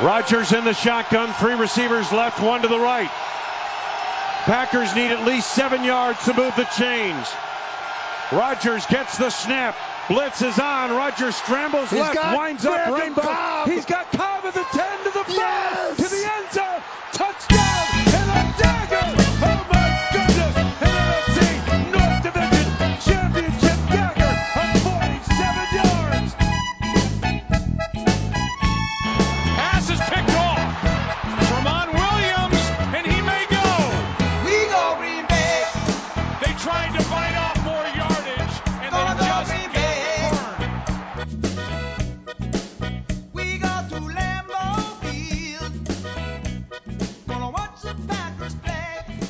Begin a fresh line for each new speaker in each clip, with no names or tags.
Rodgers in the shotgun, three receivers left, one to the right. Packers need at least seven yards to move the chains. Rodgers gets the snap. Blitz is on. Rodgers scrambles
He's
left, winds up rainbow.
Cobb.
He's got Cobb at the 10 to the 5
Yes.
to the end zone. Touchdown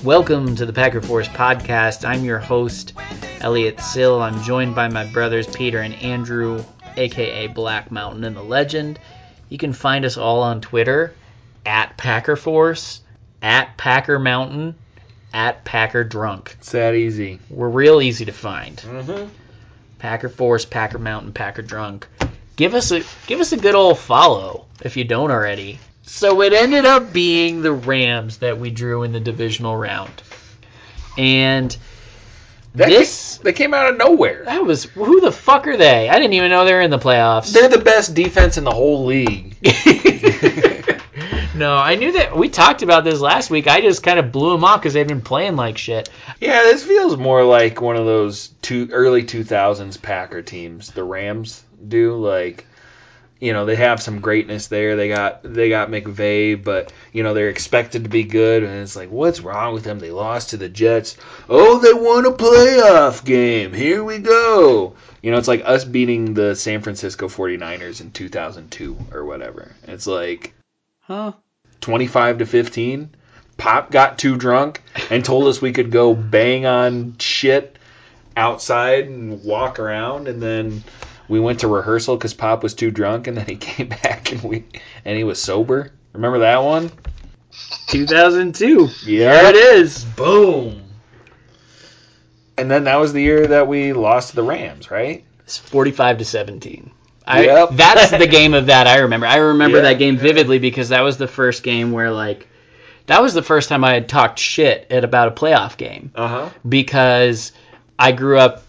Welcome to the Packer Force podcast. I'm your host, Elliot Sill. I'm joined by my brothers Peter and Andrew, aka Black Mountain and the Legend. You can find us all on Twitter at Packer Force, at Packer Mountain, at Packer Drunk.
It's that easy.
We're real easy to find.
Mm-hmm.
Packer Force, Packer Mountain, Packer Drunk. Give us a give us a good old follow if you don't already. So it ended up being the Rams that we drew in the divisional round. And
That
this
ca- they came out of nowhere.
that was who the fuck are they? I didn't even know they were in the playoffs.
They're the best defense in the whole league.
no, I knew that we talked about this last week. I just kind of blew them off because they've been playing like shit.
Yeah, this feels more like one of those two early 2000s Packer teams. The Rams do like you know, they have some greatness there. They got they got McVay, but you know, they're expected to be good and it's like what's wrong with them? They lost to the Jets. Oh, they won a playoff game. Here we go. You know, it's like us beating the San Francisco 49ers in 2002 or whatever. It's like
Huh?
25 to 15. Pop got too drunk and told us we could go bang on shit outside and walk around and then we went to rehearsal because Pop was too drunk and then he came back and we and he was sober. Remember that one?
2002.
Yeah.
There it is.
Boom. And then that was the year that we lost to the Rams, right?
It's 45 to 17. I,
Yep.
That's the game of that I remember. I remember
Yeah.
that game vividly because that was the first game where like that was the first time I had talked shit at about a playoff game
Uh huh.
because I grew up,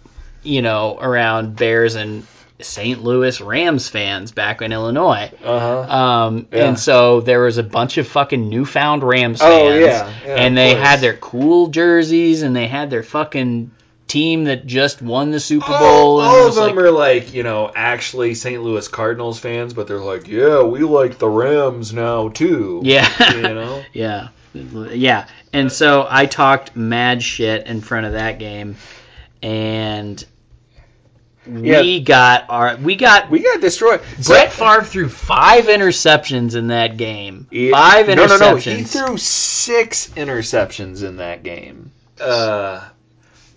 you know, around Bears and St. Louis Rams fans back in Illinois.
Uh huh.
Um,
Yeah.
And so there was a bunch of fucking newfound Rams
Oh,
fans.
yeah. Yeah,
and they
course.
had their cool jerseys and they had their fucking team that just won the Super Bowl.
All,
and
all of them
like-
are like, you know, actually St. Louis Cardinals fans, but they're like, yeah, we like the Rams now too.
Yeah.
You know?
Yeah. Yeah. And so I talked mad shit in front of that game and we got our we got
We got destroyed.
Brett Favre threw five interceptions in that game.
He-
five
No, no, no.
interceptions.
He threw six interceptions in that game. Uh,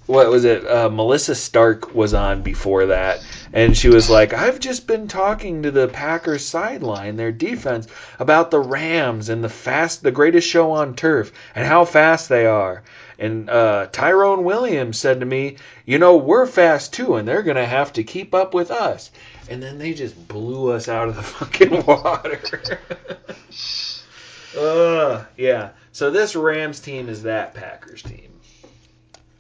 what was it? Uh, Melissa Stark was on before that, and she was like, "I've just been talking to the Packers sideline, their defense, about the Rams and the fast, the greatest show on turf, and how fast they are." And uh, Tyrone Williams said to me, "You know, we're fast too, and they're gonna have to keep up with us." And then they just blew us out of the fucking water. uh, yeah. So this Rams team is that Packers team.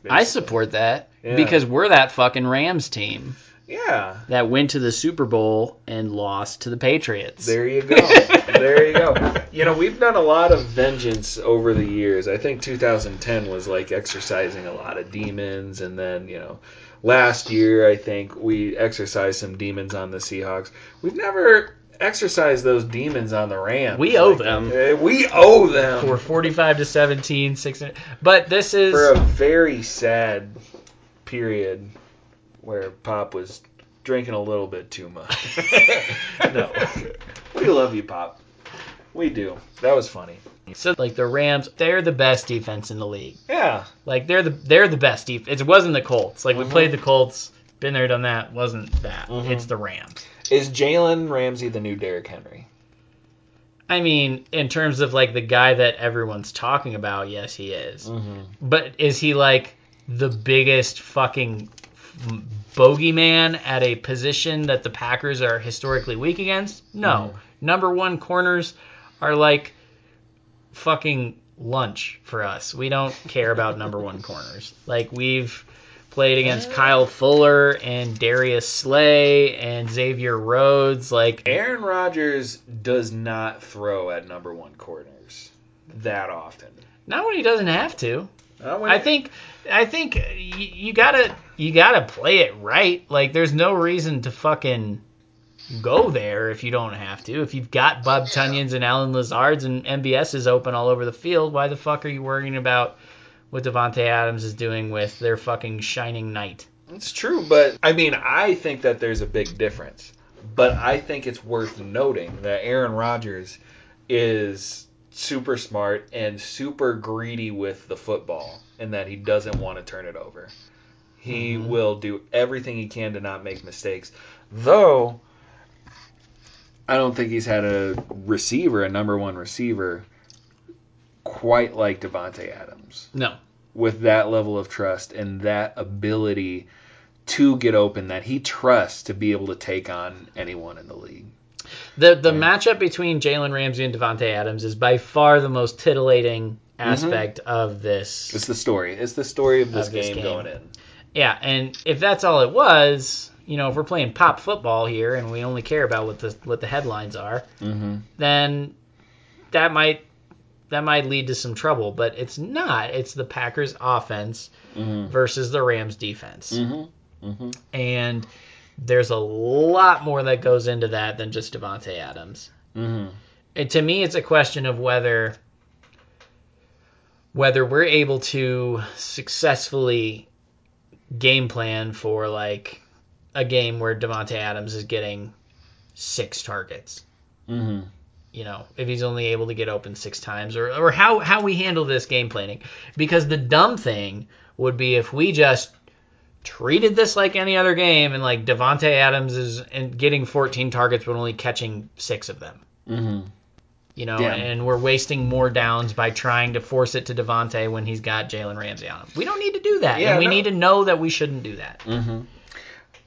I support that
Yeah.
because we're that fucking Rams team
Yeah.
that went to the Super Bowl and lost to the Patriots.
There you go. there you go. You know, we've done a lot of vengeance over the years. I think 2010 was like exercising a lot of demons, and then you know, last year I think we exercised some demons on the Seahawks. We've never exercised those demons on the Rams.
We owe
Like,
them.
uh, We owe them
We're 45 to 17, six. But this is
for a very sad period where Pop was drinking a little bit too much. no, we love you, Pop. We do. That was funny.
so like the Rams. They're the best defense in the league.
Yeah.
Like they're the they're the best defense. It wasn't the Colts. Like we
Mhm.
played the Colts. Been there, done that. Wasn't that?
Mhm.
It's the Rams.
Is Jalen Ramsey the new Derrick Henry?
I mean, in terms of like the guy that everyone's talking about, yes, he is.
Mm-hmm.
But is he like the biggest fucking bogeyman at a position that the Packers are historically weak against? No. Mm-hmm. Number one corners are like fucking lunch for us. We don't care about number one corners. Like we've played against uh. Kyle Fuller and Darius Slay and Xavier Rhodes. Like
Aaron Rodgers does not throw at number one corners that often.
not when he doesn't have to. I
it-
think I think you, you gotta you gotta play it right. Like there's no reason to fucking go there if you don't have to. If you've got Bob Tonyans and Allen Lazards and MVS is open all over the field, why the fuck are you worrying about what Davante Adams is doing with their fucking shining knight?
It's true, but I mean, I think that there's a big difference. But I think it's worth noting that Aaron Rodgers is super smart and super greedy with the football, and that he doesn't want to turn it over. He mm-hmm. will do everything he can to not make mistakes. Though, I don't think he's had a receiver, a number one receiver, quite like Davante Adams
No.
with that level of trust and that ability to get open that he trusts to be able to take on anyone in the league.
The the matchup between Jalen Ramsey and Davante Adams is by far the most titillating aspect of this.
It's the story. It's the story of this,
Of this
game,
game.
going in.
Yeah, and if that's all it was, you know, if we're playing pop football here and we only care about what the what the headlines are,
Mm-hmm.
then that might that might lead to some trouble. But it's not. It's the Packers offense
Mm-hmm.
versus the Rams defense,
Mm-hmm. Mm-hmm.
and there's a lot more that goes into that than just Davante Adams.
Mm-hmm.
And to me, it's a question of whether whether we're able to successfully game plan for like a game where Davante Adams is getting six targets.
Mm-hmm.
You know, if he's only able to get open six times, or or how how we handle this game planning. Because the dumb thing would be if we just treated this like any other game and like Davante Adams is and getting 14 targets but only catching six of them
Mm-hmm.
you know,
Yeah.
and we're wasting more downs by trying to force it to Davante when he's got Jalen Ramsey on him. We don't need to do that.
Yeah,
and we
no.
need to know that we shouldn't do that.
Mm-hmm.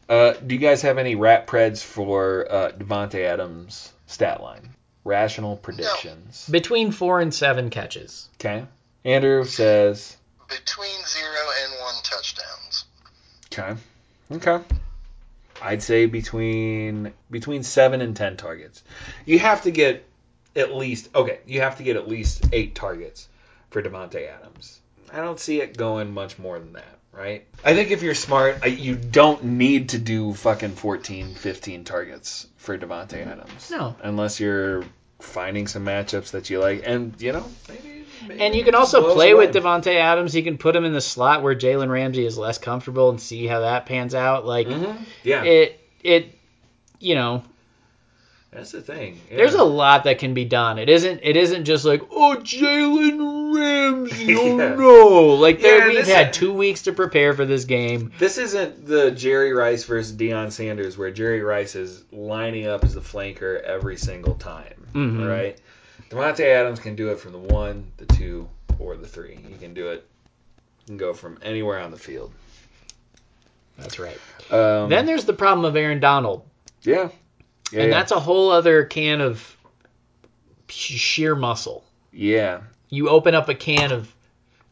Uh, do you guys have any rat preds for uh, Davante Adams' stat line? Rational predictions.
Between four and seven catches.
Okay. Andrew says.
Between zero and one touchdowns.
Okay. Okay. I'd say between between seven and ten targets. You have to get at least okay. You have to get at least eight targets for Davante Adams. I don't see it going much more than that, right? I think if you're smart, you don't need to do fucking 14, 15 targets for Davante Adams.
No.
Unless you're finding some matchups that you like, and you know maybe. Maybe
And you can also play
away.
with Davante Adams. You can put him in the slot where Jalen Ramsey is less comfortable and see how that pans out. Like
Mhm. Yeah,
it it you know,
that's the thing. Yeah.
there's a lot that can be done. It isn't it isn't just like, oh Jalen Ramsey, oh
Yeah.
no. Like there
Yeah,
we've had two weeks to prepare for this game.
This isn't the Jerry Rice versus Deion Sanders where Jerry Rice is lining up as the flanker every single time,
Mhm.
right? Davante Adams can do it from the one, the two, or the three. He can do it. He can go from anywhere on the field.
That's right.
Um,
Then there's the problem of Aaron Donald.
yeah, yeah,
and
yeah.
that's a whole other can of sheer muscle.
yeah.
You open up a can of,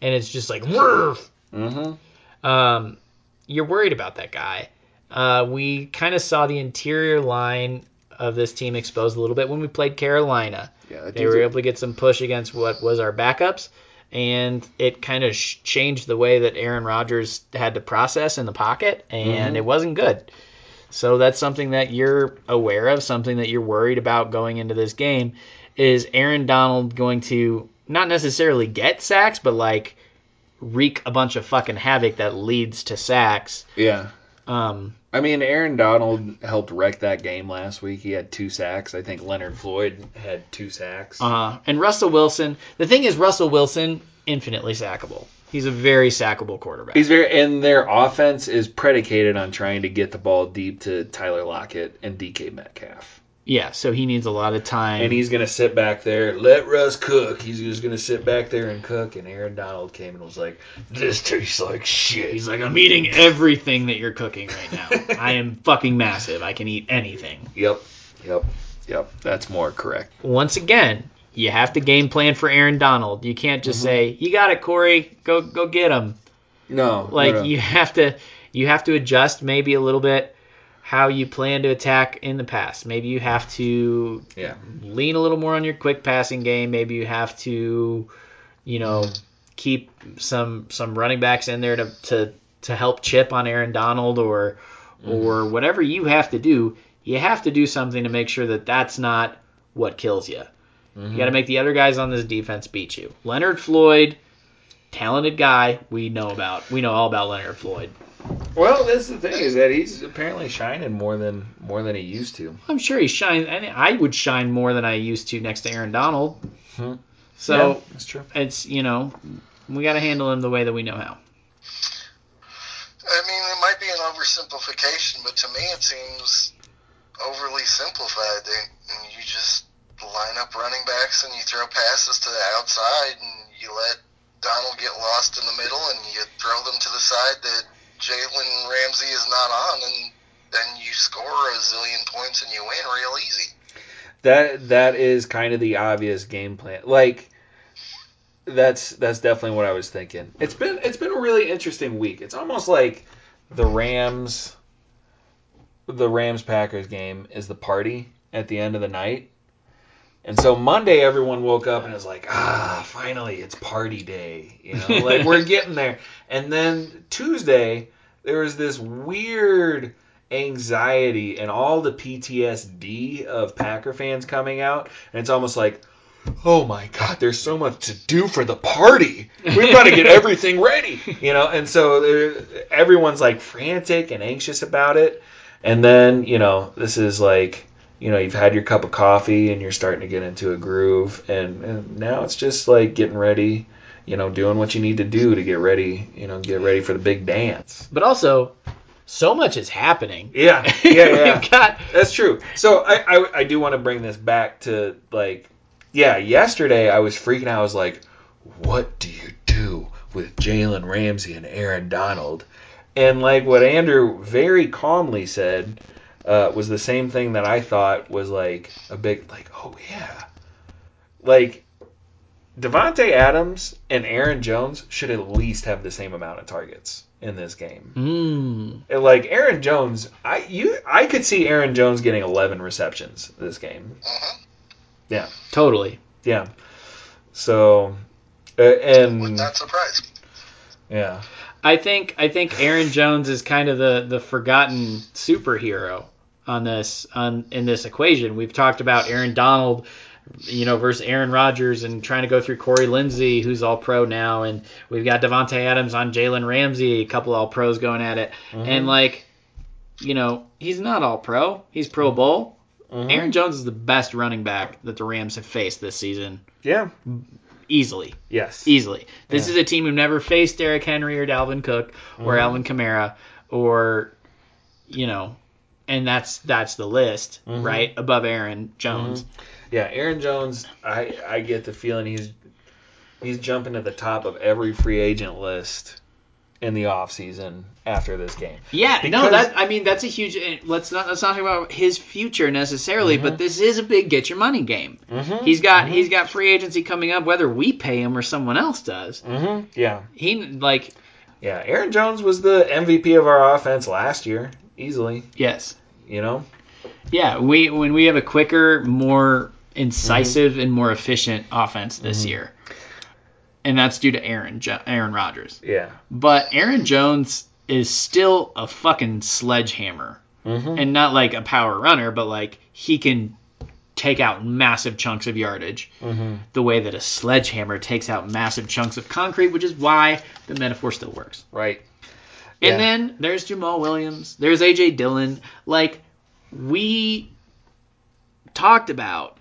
and it's just like.
Mm-hmm.
um, you're worried about that guy. Uh, we kind of saw the interior line of this team exposed a little bit when we played Carolina.
Yeah,
They were able to get some push against what was our backups, and it kind of sh- changed the way that Aaron Rodgers had to process in the pocket, and
Mhm.
it wasn't good. So that's something that you're aware of, something that you're worried about going into this game. Is Aaron Donald going to not necessarily get sacks, but like wreak a bunch of fucking havoc that leads to sacks?
yeah.
Um,
I mean, Aaron Donald helped wreck that game last week. He had two sacks. I think Leonard Floyd had two sacks.
Uh, and Russell Wilson. The thing is, Russell Wilson infinitely sackable. He's a very sackable quarterback.
He's very, and their offense is predicated on trying to get the ball deep to Tyler Lockett and DK Metcalf.
Yeah, so he needs a lot of time.
And he's gonna sit back there, let Russ cook. He's just gonna sit back there and cook. And Aaron Donald came and was like, "This tastes like shit."
He's like, I'm eating everything that you're cooking right now. I am fucking massive. I can eat anything.
"Yep, yep." Yep, that's more correct.
Once again, you have to game plan for Aaron Donald. You can't just mm-hmm. say, "You got it, Corey. Go go get him."
No,
Like
no, no.
you have to you have to adjust maybe a little bit how you plan to attack in the past. Maybe you have to
yeah,
lean a little more on your quick passing game. Maybe you have to, you know, keep some some running backs in there to to, to help chip on Aaron Donald or mm-hmm. or whatever you have to do. You have to do something to make sure that that's not what kills you. You got to make the other guys on this defense beat you. Leonard Floyd, talented guy, we know about. We know all about Leonard Floyd.
Well, that's the thing is that he's apparently shining more than more than he used to.
I'm sure he shines. and I would shine more than I used to next to Aaron Donald.
Hmm.
So
Yeah, that's true.
it's you know we got to handle him the way that we know how.
I mean, it might be an oversimplification, but to me, it seems overly simplified. They, and you just line up running backs and you throw passes to the outside, and you let Donald get lost in the middle, and you throw them to the side that Jalen Ramsey is not on, and then you score a zillion points and you win real easy.
That that is kind of the obvious game plan. Like that's that's definitely what I was thinking. It's been it's been a really interesting week. It's almost like the Rams the Rams Packers game is the party at the end of the night. And so Monday everyone woke up and was like, "Ah, finally it's party day." You know, like we're getting there. And then Tuesday there was this weird anxiety and all the PTSD of Packer fans coming out, and it's almost like, oh my God, there's so much to do for the party. We've got to get everything ready, you know. And so uh, everyone's like frantic and anxious about it. And then you know, this is like, you know, you've had your cup of coffee and you're starting to get into a groove, and, and now it's just like getting ready. You know, doing what you need to do to get ready. You know, get ready for the big dance.
But also, so much is happening.
Yeah, yeah, yeah.
Got
That's true. So I, I, I do want to bring this back to like, yeah, yesterday I was freaking out. I was like, what do you do with Jalen Ramsey and Aaron Donald? And like what Andrew very calmly said uh, was the same thing that I thought was like a big like, oh yeah, like Davante Adams and Aaron Jones should at least have the same amount of targets in this game.
mm,
like Aaron Jones, I you I could see Aaron Jones getting 11 receptions this game.
Yeah,
totally.
Yeah. So uh,
Would
and
not surprise
yeah.
I think I think Aaron Jones is kind of the the forgotten superhero on this on in this equation. We've talked about Aaron Donald, you know, versus Aaron Rodgers, and trying to go through Corey Linsley, who's all pro now, and we've got Davante Adams on Jalen Ramsey, a couple all pros going at it, and like, you know, he's not all pro, he's Pro Bowl.
Mhm.
Aaron Jones is the best running back that the Rams have faced this season,
Yeah.
easily.
Yes.
Easily. This
Yeah.
is a team who never faced Derrick Henry or Dalvin Cook or
Mhm.
Alvin Kamara or you know, and that's that's the list,
Mhm.
right? Above Aaron Jones.
Yeah, Aaron Jones, I I get the feeling he's he's jumping to the top of every free agent list in the offseason after this game.
Yeah, no, that I mean that's a huge. eh, Let's not let's not talk about his future necessarily, but this is a big get your money game.
Mhm.
He's got he's got free agency coming up, whether we pay him or someone else does.
Mhm. Yeah.
He like
Yeah, Aaron Jones was the MVP of our offense last year, easily,
yes,
you know.
yeah. We when we have a quicker, more incisive, and more efficient offense this year, and that's due to Aaron jo- Aaron Rodgers.
Yeah.
But Aaron Jones is still a fucking sledgehammer.
Mhm.
And not like a power runner, but like he can take out massive chunks of yardage
Mhm.
the way that a sledgehammer takes out massive chunks of concrete, which is why the metaphor still works.
Right.
And
Yeah.
then there's Jamaal Williams, there's AJ Dillon. Like we talked about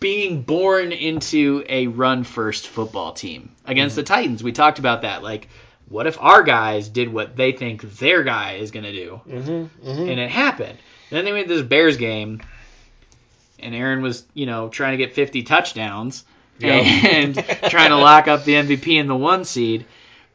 being born into a run first football team against the Titans. We talked about that. Like, what if our guys did what they think their guy is going to do?
Mhm. Mhm.
And it happened. then they went to this Bears game, and Aaron was, you know, trying to get 50 touchdowns
Yep.
and trying to lock up the MVP in the one seed.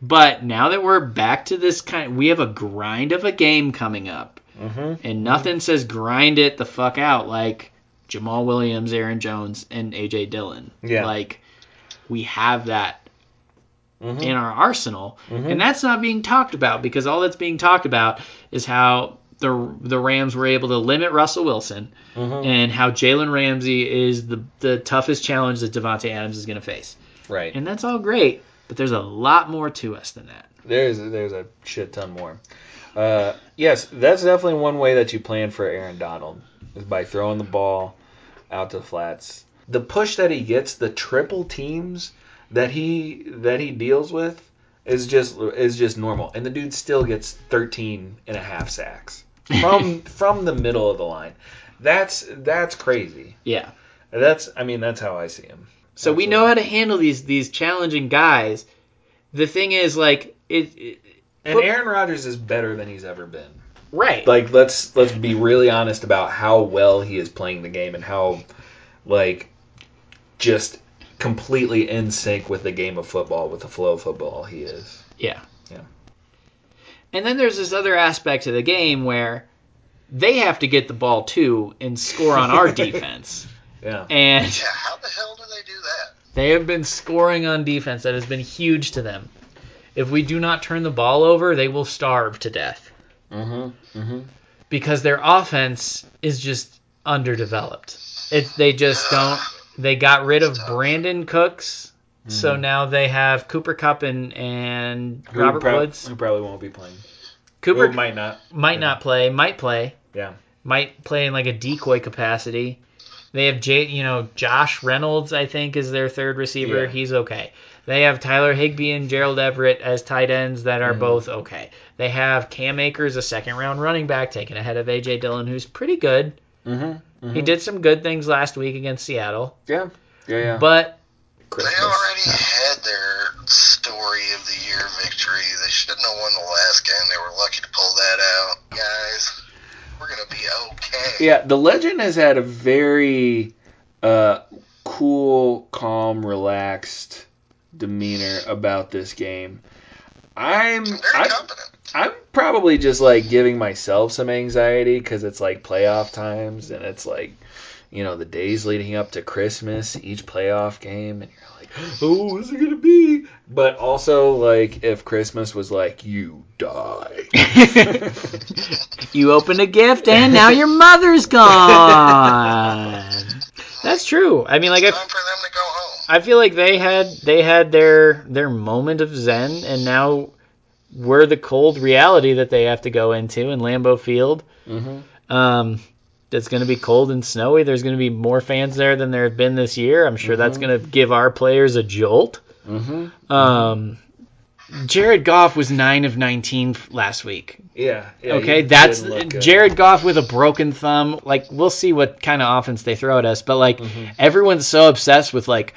But now that we're back to this kind, we have a grind of a game coming up.
Mm-hmm.
And nothing says grind it the fuck out like Jamaal Williams, Aaron Jones, and AJ Dillon.
Yeah.
Like we have that
Mhm.
in our arsenal,
Mhm.
and that's not being talked about because all that's being talked about is how the the Rams were able to limit Russell Wilson
Mhm.
and how Jalen Ramsey is the the toughest challenge that Davante Adams is going to face,
Right.
and that's all great, but there's a lot more to us than that.
There's there's a shit ton more. Uh, yes, that's definitely one way that you plan for Aaron Donald is by throwing the ball out to the flats. The push that he gets, the triple teams that he that he deals with is just is just normal, and the dude still gets 13 and a half sacks from from the middle of the line. That's that's crazy.
Yeah.
That's I mean that's how I see him.
So we know how to handle these these challenging guys. The thing is, like it, it
And Aaron Rodgers is better than he's ever been.
Right.
like let's let's be really honest about how well he is playing the game and how like just completely in sync with the game of football with the flow of football he is
Yeah.
Yeah.
And then there's this other aspect of the game where they have to get the ball too and score on our defense.
yeah
And
Yeah, how the hell do they do that?
they have been scoring on defense. That has been huge to them. If we do not turn the ball over, they will starve to death
mm-hmm mm-hmm
because their offense is just underdeveloped. It, they just don't. They got rid of Brandin Cooks, so now they have Cooper Kupp and and Robert Woods.
who probably won't be playing
Cooper
Who might not
might not play, might play.
yeah
might play in like a decoy capacity. They have J, you know, Josh Reynolds, I think, is their third receiver.
Yeah.
He's okay. They have Tyler Higbee and Gerald Everett as tight ends that are
Mhm.
both okay. They have Cam Akers, a second round running back, taken ahead of AJ Dillon, who's pretty good.
mm-hmm,
He did some good things last week against Seattle,
yeah yeah yeah
but
Christmas.
They already had their story of the year victory. They shouldn't have won the last game. They were lucky to pull that out. Guys, we're going to be okay.
Yeah, the legend has had a very uh, cool, calm, relaxed demeanor about this game. I'm
Very
I'm,
confident.
I'm probably just like giving myself some anxiety because it's like playoff times and it's like you know the days leading up to Christmas, each playoff game, and you're like, oh, what's it gonna be? But also like if Christmas was like you die.
you opened a gift and now your mother's gone. That's true. I mean, like, if
It's
I,
time for them to go home.
I feel like they had they had their their moment of zen, and now we're the cold reality that they have to go into in Lambeau Field.
hmm
Um, it's going to be cold and snowy. There's going to be more fans there than there have been this year. I'm sure that's going to give our players a jolt.
hmm
Um, Jared Goff was nine of 19 last week.
Yeah. yeah
Okay, that's
didn't look good.
Jared Goff with a broken thumb. Like we'll see what kind of offense they throw at us, but like
Mm-hmm.
everyone's so obsessed with like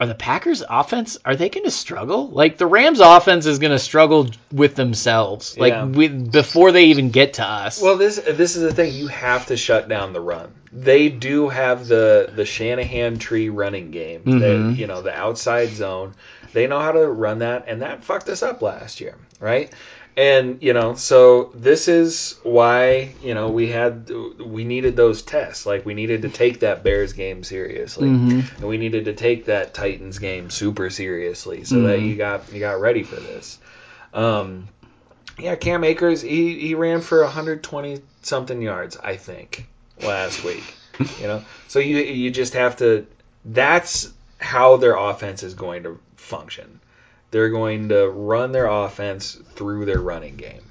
are the Packers offense are they going to struggle? Like the Rams offense is going to struggle with themselves like
Yeah.
with before they even get to us.
Well, this this is the thing. You have to shut down the run. They do have the the Shanahan tree running game.
Mhm.
The, you know the outside zone. They know how to run that, and that fucked us up last year, right? And you know, so this is why you know we had we needed those tests. Like we needed to take that Bears game seriously,
Mhm.
and we needed to take that Titans game super seriously, so that
Mhm.
you got you got ready for this. Um, yeah, Cam Akers, he, he ran for 120 something yards, I think, last week. you know, so you you just have to. That's how their offense is going to function. They're going to run their offense through their running game,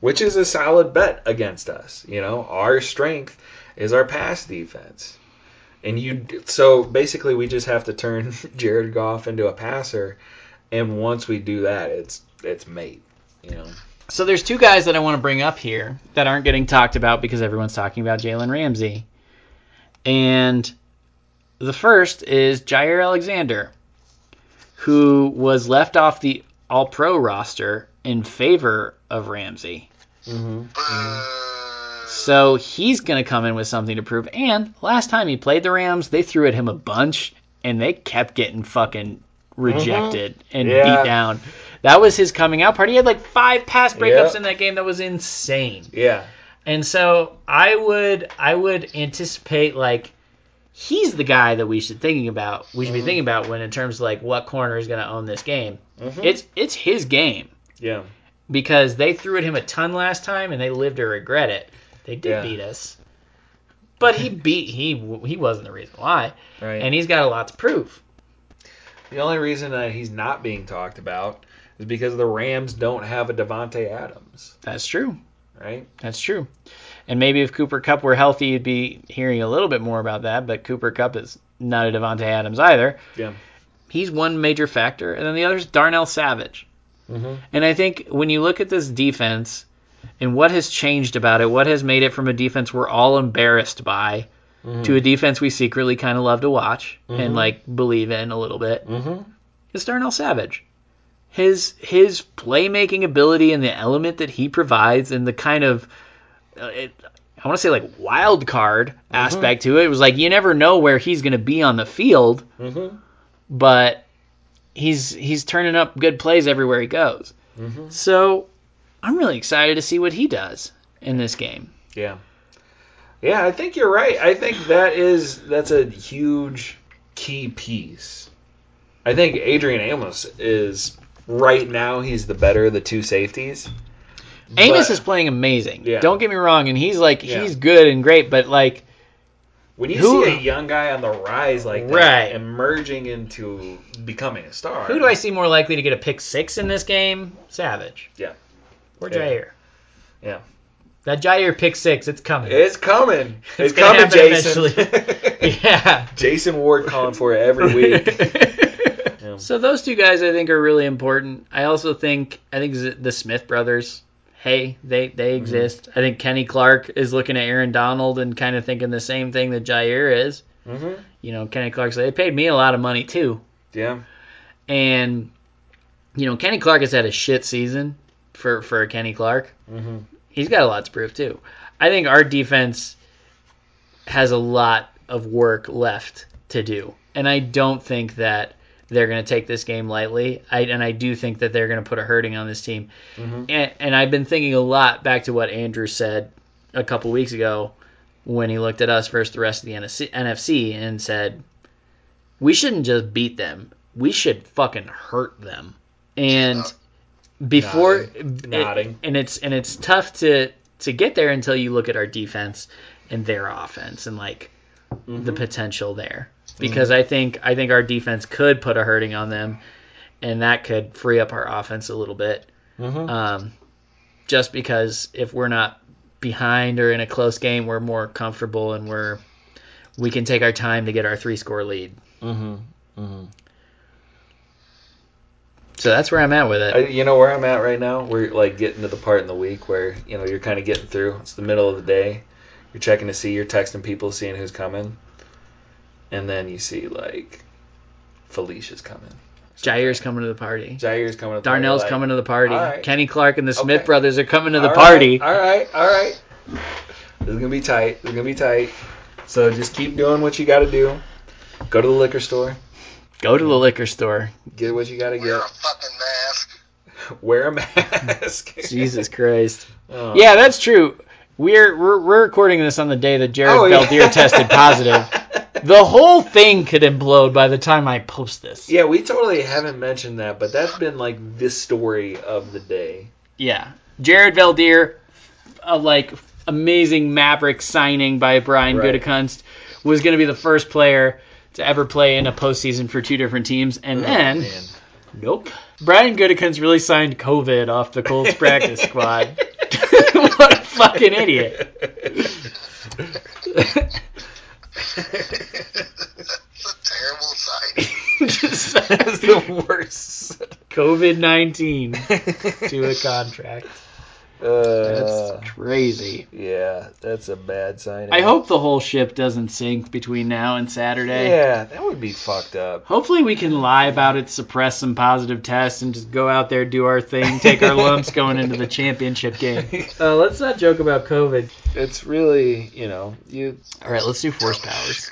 which is a solid bet against us. You know, our strength is our pass defense. And you, so basically, we just have to turn Jared Goff into a passer, and once we do that, it's it's mate. You know.
So there's two guys that I want to bring up here that aren't getting talked about because everyone's talking about Jalen Ramsey. And the first is Jaire Alexander, who was left off the All Pro roster in favor of Ramsey.
Mm-hmm.
Boo.
So he's going to come in with something to prove. And last time he played the Rams, they threw at him a bunch and they kept getting fucking rejected and
Yeah.
beat down. That was his coming out party. He had like five pass breakups
Yep.
in that game. That was insane.
Yeah.
And so I would I would anticipate like he's the guy that we should thinking about. We should be thinking about when in terms of like what corner is going to own this game.
Mhm.
It's it's his game
yeah.
because they threw at him a ton last time and they lived to regret it. They did
Yeah.
beat us, but he beat he he wasn't the reason why,
Right.
and he's got a lot to prove.
the only reason that he's not being talked about is because the Rams don't have a Davante Adams,
That's true.
right?
That's true. And maybe if Cooper Kupp were healthy, you'd be hearing a little bit more about that. But Cooper Kupp is not a Davante Adams either.
Yeah.
He's one major factor, and then the other is Darnell Savage.
Mm-hmm.
And I think when you look at this defense and what has changed about it, what has made it from a defense we're all embarrassed by to a defense we secretly kind of love to watch and like believe in a little bit,
Mm-hmm.
is Darnell Savage. His his playmaking ability and the element that he provides and the kind of it, I want to say like wild card aspect to it. It was like you never know where he's going to be on the field,
Mm-hmm.
but he's he's turning up good plays everywhere he goes.
Mhm.
So I'm really excited to see what he does in this game.
Yeah. Yeah, I think you're right. I think that is that's a huge key piece. I think Adrian Amos is right now he's the better of the two safeties.
Amos
But
is playing amazing.
Yeah.
Don't get me wrong, and he's like
Yeah.
he's good and great, but like
when you
who-
see a young guy on the rise like that,
Right.
emerging into becoming a star.
who do I see more likely to get a pick six in this game? Savage.
Yeah.
Or
Yeah.
Jaire.
Yeah.
That Jaire pick six, it's coming.
It's coming.
It's
It's, coming, Jason.
yeah.
Jason Ward calling for it every week. Yeah.
So those two guys I think are really important. I also think I think the Smith brothers, hey, they they
Mm-hmm.
exist. I think Kenny Clark is looking at Aaron Donald and kind of thinking the same thing that Jaire is.
hmm
You know, Kenny Clark said they paid me a lot of money too.
Yeah.
And you know, Kenny Clark has had a shit season for for Kenny Clark.
hmm
He's got a lot to prove too. I think our defense has a lot of work left to do, and I don't think that they're going to take this game lightly. I, and I do think that they're going to put a hurting on this team.
Mhm.
And, and I've been thinking a lot back to what Andrew said a couple weeks ago when he looked at us versus the rest of the NFC, NFC and said, we shouldn't just beat them. We should fucking hurt them. And before
Nodding. Nodding.
and it's and it's tough to to get there until you look at our defense and their offense and like the potential there. Because I think I think our defense could put a hurting on them and that could free up our offense a little bit.
Mhm.
Um, just because if we're not behind or in a close game, we're more comfortable and we're we can take our time to get our three score lead.
hmm hmm
So that's where I'm at with it.
I, you know where I'm at right now? We're like getting to the part in the week where you know you're kind of getting through. It's the middle of the day. You're checking to see. You're texting people, seeing who's coming, and then you see like Felicia's coming.
Jaire's coming to the party.
Jaire's coming. To the
Darnell's
party,
coming to the party.
all right.
Kenny Clark and the Smith
Okay.
brothers are coming to the
"All
party.
right, all right, all right. This is gonna be tight. This is gonna be tight. So just keep doing what you got to do. Go to the liquor store.
Go to the liquor store.
Get what you got to
Wear
get.
a fucking mask.
Wear a mask.
Jesus Christ.
Oh.
Yeah, that's true. We're, we're we're recording this on the day that Jared
Oh, yeah.
Tested positive. The whole thing could implode by the time I post this.
Yeah, we totally haven't mentioned that, but that's been like this story of the day.
Yeah. Jared Veldheer, a like amazing Maverick signing by Brian
Right.
Gutekunst, was going to be the first player to ever play in a postseason for two different teams, and oh, then
Oh, man.
nope. Brian Gutekunst really signed COVID off the Colts practice squad. what a fucking idiot.
It's a terrible sight.
Just
that's the worst.
COVID nineteen to a contract.
Uh,
That's crazy.
yeah, that's a bad sign.
I hope the whole ship doesn't sink between now and Saturday.
Yeah, that would be fucked up.
Hopefully we can lie about it, suppress some positive tests, and just go out there, do our thing, take our lumps going into the championship game. Uh, let's not joke about COVID.
It's really, you know, you
All right, let's do force powers.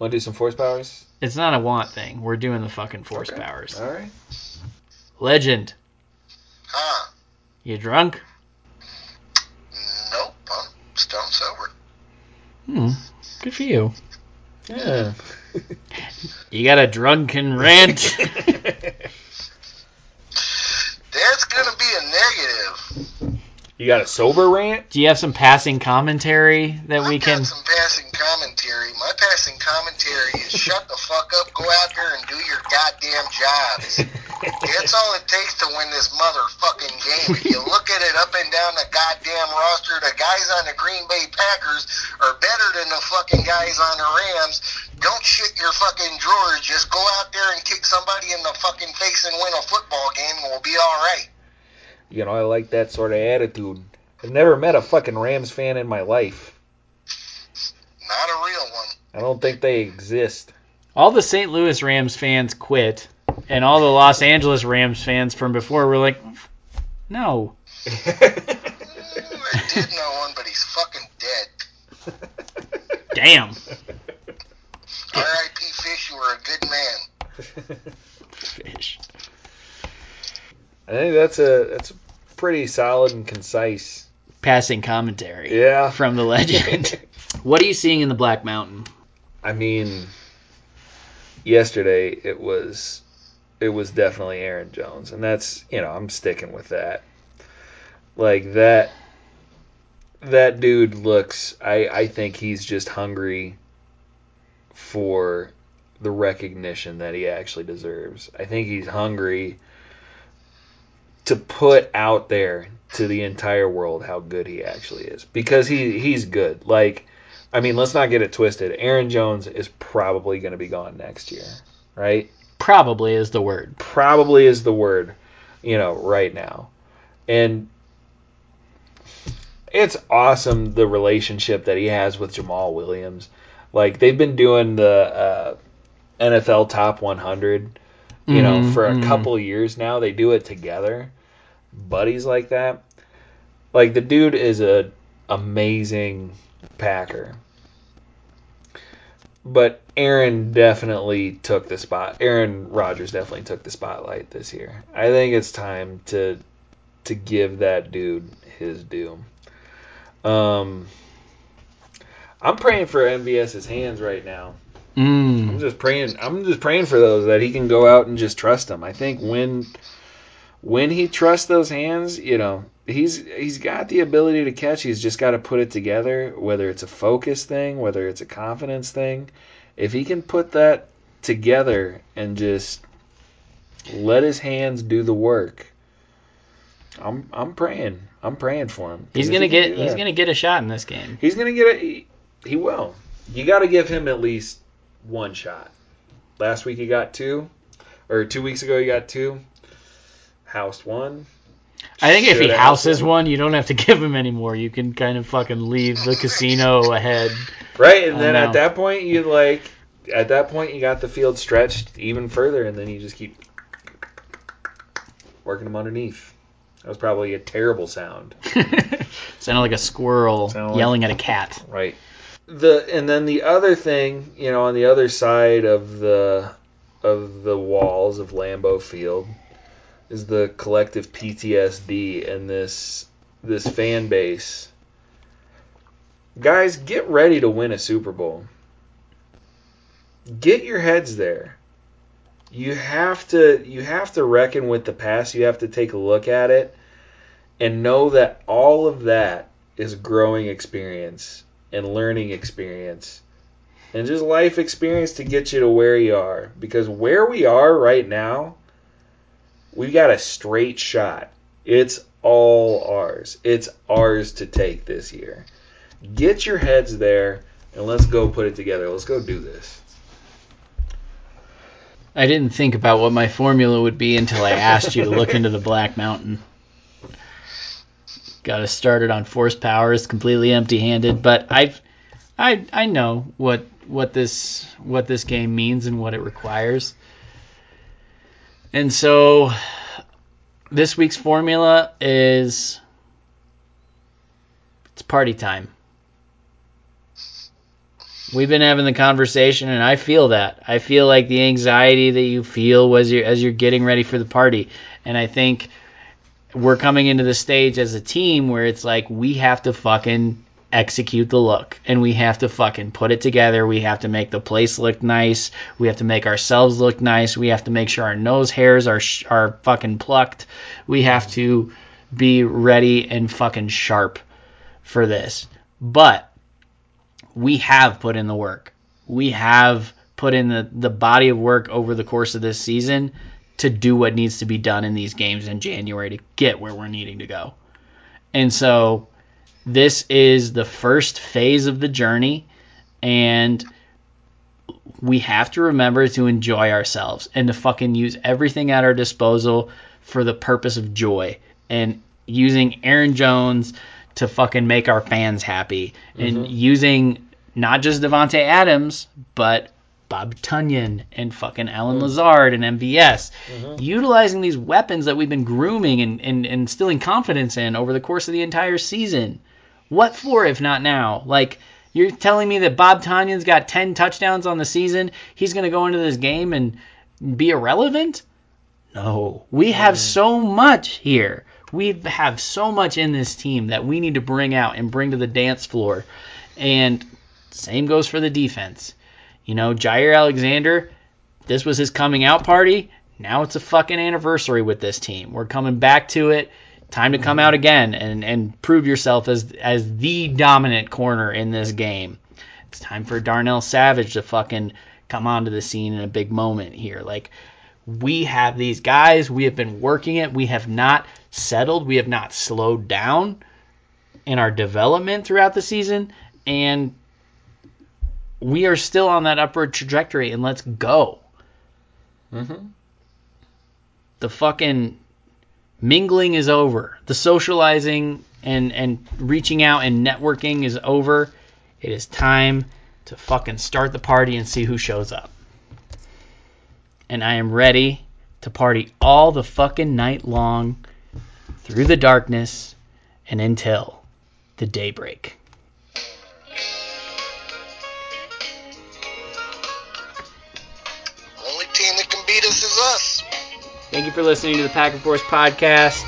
want to do some force powers.
It's not a want thing. We're doing the fucking force
Okay.
powers.
All right.
Legend,
Huh?
you drunk?
Nope. I'm I'm sober.
Hmm. Good for you.
Yeah.
You got a drunken rant.
That's gonna be a negative.
you got a sober rant?
Do you have some passing commentary that we
I've
can?
got some passing commentary. My passing commentary is shut the fuck up, go out there and do your goddamn jobs. That's all it takes to win this motherfucking game. If you look at it up and down the goddamn roster, the guys on the Green Bay Packers are better than the fucking guys on the Rams. Don't shit your fucking drawers. Just go out there and kick somebody in the fucking face and win a football game, and we'll be all right.
You know, I like that sort of attitude. I've never met a fucking Rams fan in my life.
Not a real one.
I don't think they exist.
All the St. Louis Rams fans quit, and all the Los Angeles Rams fans from before were like, "No,
I did know one, but he's fucking dead.
damn."
R.I.P. Fish, you were a good man.
Fish.
I think that's a that's a pretty solid and concise.
Passing commentary
Yeah.
from the legend. what are you seeing in the Black Mountain?
I mean, yesterday it was it was definitely Aaron Jones, and that's you know I'm sticking with that. Like that that dude looks. I I think he's just hungry for the recognition that he actually deserves. I think he's hungry to put out there to the entire world how good he actually is because he he's good. Like I mean, let's not get it twisted. Aaron Jones is probably going to be gone next year, right?
Probably is the word.
Probably is the word, you know, right now. And it's awesome the relationship that he has with Jamaal Williams. Like they've been doing the uh, NFL Top 100, you know,
Mhm,
for a
mhm.
couple years now. They do it together, buddies like that. Like the dude is a amazing Packer. But Aaron definitely took the spot. Aaron Rodgers definitely took the spotlight this year. I think it's time to to give that dude his due. Um, I'm praying for MVS's hands right now.
Mm.
I'm just praying. I'm just praying for those that he can go out and just trust them. I think when when he trusts those hands, you know, he's he's got the ability to catch. He's just got to put it together. Whether it's a focus thing, whether it's a confidence thing, if he can put that together and just let his hands do the work, I'm I'm praying. I'm praying for him.
He's gonna
he
get he's gonna get a shot in this game.
He's gonna get a. He, he will. You got to give him at least one shot. Last week he got two, or two weeks ago he got two. Housed one.
I think if he houses one, you don't have to give him any more. You can kind of fucking leave the casino ahead.
right, and then
know.
at that point you like, at that point you got the field stretched even further, and then you just keep working them underneath. That was probably a terrible sound.
Sounded like a squirrel
Sounded like-
yelling at a cat.
Right. The and then the other thing, you know, on the other side of the of the walls of Lambeau Field is the collective PTSD and this this fan base. Guys, get ready to win a Super Bowl. Get your heads there. You have to you have to reckon with the past. You have to take a look at it and know that all of that is growing experience and learning experience and just life experience to get you to where you are. Because where we are right now, we got a straight shot. It's all ours. It's ours to take this year. Get your heads there and let's go put it together. Let's go do this.
I didn't think about what my formula would be until I asked you to look into the Black Mountain. Got to start it on force powers, completely empty-handed. But I've, I, I know what what this what this game means and what it requires. And so, this week's formula is it's party time. We've been having the conversation, and I feel that. I feel like the anxiety that you feel as you're as you're getting ready for the party, and I think we're coming into the stage as a team where it's like we have to fucking execute the look and we have to fucking put it together. We have to make the place look nice. We have to make ourselves look nice. We have to make sure our nose hairs are sh- are fucking plucked. We have to be ready and fucking sharp for this. But we have put in the work. We have put in the, the body of work over the course of this season to do what needs to be done in these games in January to get where we're needing to go. And so this is the first phase of the journey and we have to remember to enjoy ourselves and to fucking use everything at our disposal for the purpose of joy and using Aaron Jones to fucking make our fans happy and mm-hmm. using not just Davante Adams but Bob Tonyan and fucking Allen mm. Lazard and MVS mm-hmm. utilizing these weapons that we've been grooming and, and, and instilling confidence in over the course of the entire season. What for if not now? Like you're telling me that Bob Tonyan's got 10 touchdowns on the season, he's going to go into this game and be irrelevant? No. We have so much here. We have so much in this team that we need to bring out and bring to the dance floor. And same goes for the defense. You know, Jaire Alexander, this was his coming out party. Now it's a fucking anniversary with this team. We're coming back to it. Time to come out again and, and prove yourself as as the dominant corner in this game. It's time for Darnell Savage to fucking come onto the scene in a big moment here. Like we have these guys, we have been working it, we have not settled, we have not slowed down in our development throughout the season, and we are still on that upward trajectory, and let's go.
Mm-hmm.
The fucking mingling is over. The socializing and and reaching out and networking is over. It is time to fucking start the party and see who shows up. And I am ready to party all the fucking night long through the darkness and until the daybreak. Thank you for listening to the Pack and Force podcast.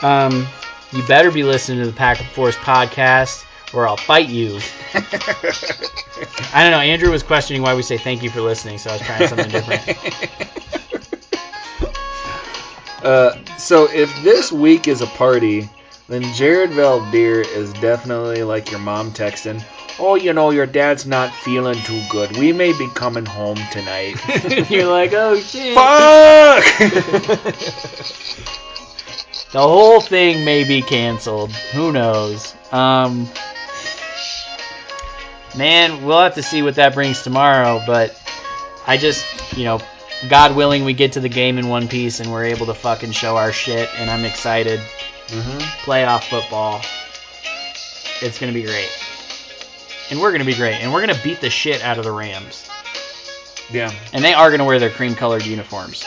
Um, you better be listening to the Pack and Force podcast, or I'll fight you. I don't know. Andrew was questioning why we say thank you for listening, so I was trying something different.
Uh, so if this week is a party, then Jared Veldheer is definitely like your mom texting. Oh, you know, your dad's not feeling too good. We may be coming home tonight.
You're like, oh shit.
Fuck!
The whole thing may be canceled. Who knows? Um, man, we'll have to see what that brings tomorrow. But I just, you know, God willing, we get to the game in one piece and we're able to fucking show our shit. And I'm excited.
Hmm
Playoff football. It's gonna be great. And we're gonna be great. And we're gonna beat the shit out of the Rams.
Yeah.
And they are gonna wear their cream colored uniforms.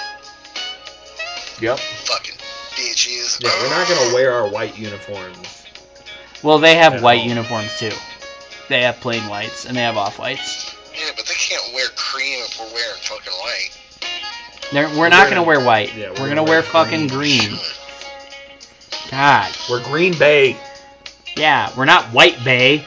Yep.
Fucking bitches.
Yeah, we're not gonna wear our white uniforms.
Well, they have white
all.
uniforms too. They have plain whites and they have off whites.
Yeah, but they can't wear cream if we're wearing fucking white.
They're, we're not
We're
gonna
gonna-
wear white.
yeah,
we're,
we're
gonna,
gonna
wear,
wear
fucking
green.
green. God.
We're Green Bay.
Yeah, we're not White Bay.